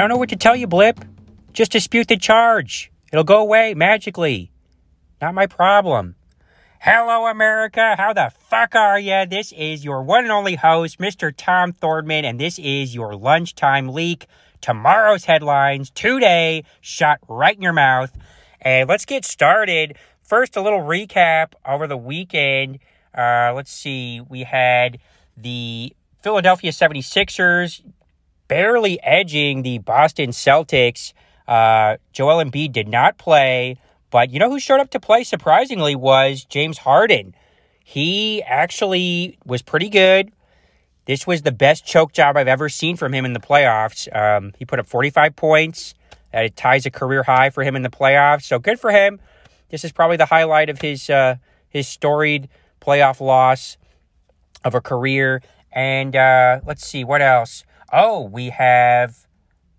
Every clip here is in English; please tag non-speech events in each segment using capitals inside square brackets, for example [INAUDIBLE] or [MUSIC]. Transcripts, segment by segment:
I don't know what to tell you, Blip. Just dispute the charge. It'll go away magically. Not my problem. Hello, America. How the fuck are ya? This is your one and only host, Mr. Tom Thordman, and this is your lunchtime leak. Tomorrow's headlines today, shot right in your mouth. And let's get started. First, a little recap over the weekend. Uh, let's see. We had the Philadelphia 76ers barely edging the Boston Celtics. Uh, Joel Embiid did not play, but you know who showed up to play surprisingly was James Harden. He actually was pretty good. This was the best choke job I've ever seen from him in the playoffs. Um, he put up 45 points. That ties a career high for him in the playoffs. So good for him. This is probably the highlight of his uh, his storied playoff loss of a career. And uh, let's see what else. Oh, we have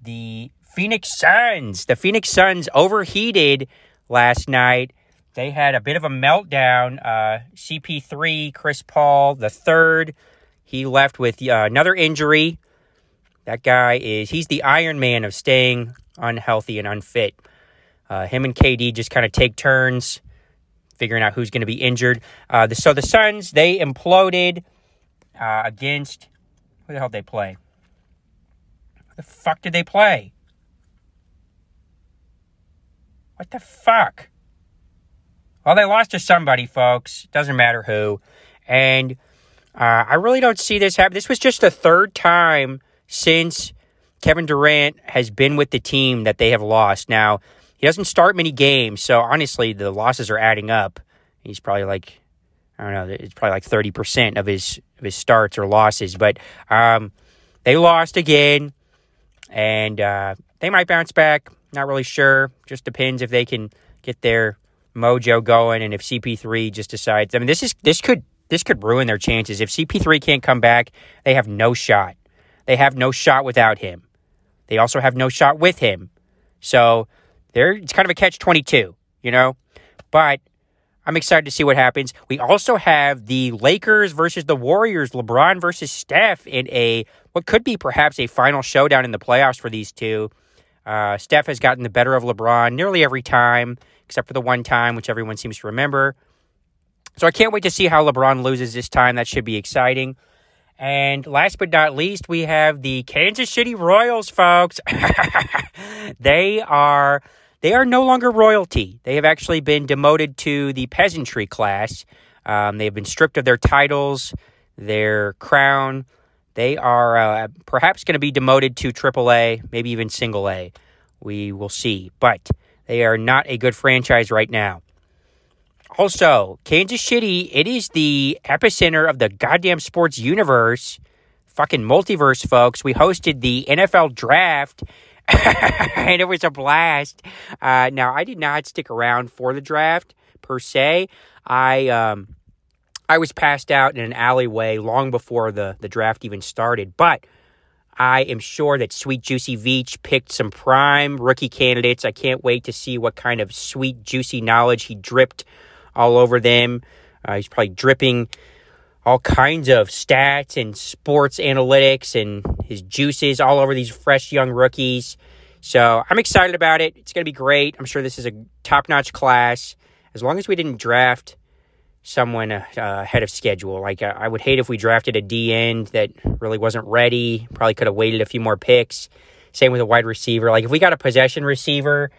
the Phoenix Suns. The Phoenix Suns overheated last night. They had a bit of a meltdown. Uh, CP3, Chris Paul, the third, he left with uh, another injury. That guy is, he's the Iron Man of staying unhealthy and unfit. Uh, him and KD just kind of take turns figuring out who's going to be injured. Uh, the, so the Suns, they imploded uh, against, who the hell they play? The fuck did they play? What the fuck? Well, they lost to somebody, folks. Doesn't matter who. And uh, I really don't see this happen. This was just the third time since Kevin Durant has been with the team that they have lost. Now, he doesn't start many games, so honestly, the losses are adding up. He's probably like I don't know, it's probably like thirty percent of his of his starts or losses. But um, they lost again, and uh, they might bounce back. Not really sure. Just depends if they can get their mojo going, and if CP3 just decides. I mean, this is this could this could ruin their chances. If CP3 can't come back, they have no shot. They have no shot without him. They also have no shot with him. So there, it's kind of a catch 22, you know? But I'm excited to see what happens. We also have the Lakers versus the Warriors, LeBron versus Steph in a what could be perhaps a final showdown in the playoffs for these two. Uh, Steph has gotten the better of LeBron nearly every time, except for the one time, which everyone seems to remember. So I can't wait to see how LeBron loses this time. That should be exciting. And last but not least, we have the Kansas City Royals, folks. [LAUGHS] they are they are no longer royalty. They have actually been demoted to the peasantry class. Um, they have been stripped of their titles, their crown. They are uh, perhaps going to be demoted to AAA, maybe even single A. We will see. But they are not a good franchise right now. Also, Kansas City, it is the epicenter of the goddamn sports universe. Fucking multiverse, folks. We hosted the NFL draft [LAUGHS] and it was a blast. Uh, now, I did not stick around for the draft per se. I um, I was passed out in an alleyway long before the, the draft even started, but I am sure that Sweet Juicy Veach picked some prime rookie candidates. I can't wait to see what kind of sweet, juicy knowledge he dripped all over them. Uh, he's probably dripping all kinds of stats and sports analytics and his juices all over these fresh young rookies. So I'm excited about it. It's going to be great. I'm sure this is a top notch class. As long as we didn't draft someone uh, ahead of schedule. Like, uh, I would hate if we drafted a D end that really wasn't ready. Probably could have waited a few more picks. Same with a wide receiver. Like, if we got a possession receiver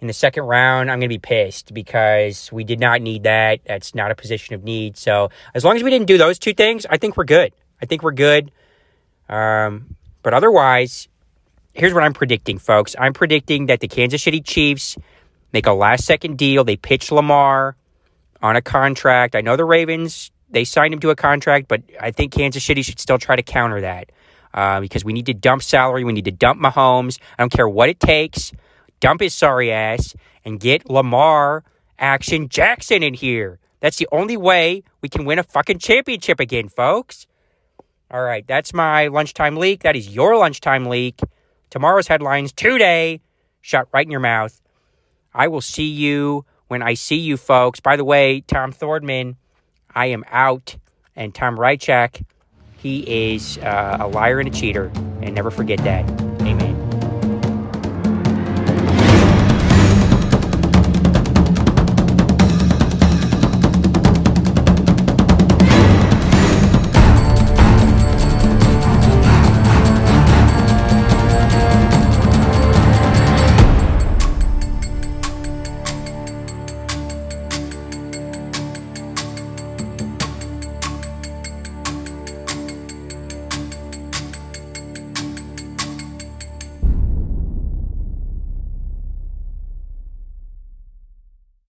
in the second round, I'm going to be pissed because we did not need that. That's not a position of need. So as long as we didn't do those two things, I think we're good. I think we're good. Um, but otherwise, here's what I'm predicting, folks. I'm predicting that the Kansas City Chiefs make a last second deal. They pitch Lamar on a contract. I know the Ravens, they signed him to a contract, but I think Kansas City should still try to counter that. Uh, because we need to dump salary. We need to dump Mahomes. I don't care what it takes dump his sorry ass and get Lamar Action Jackson in here. That's the only way we can win a fucking championship again, folks. All right, that's my lunchtime leak. That is your lunchtime leak. Tomorrow's headlines today, shot right in your mouth. I will see you when I see you, folks. By the way, Tom Thordman, I am out. And Tom Rychak, he is uh, a liar and a cheater. And never forget that.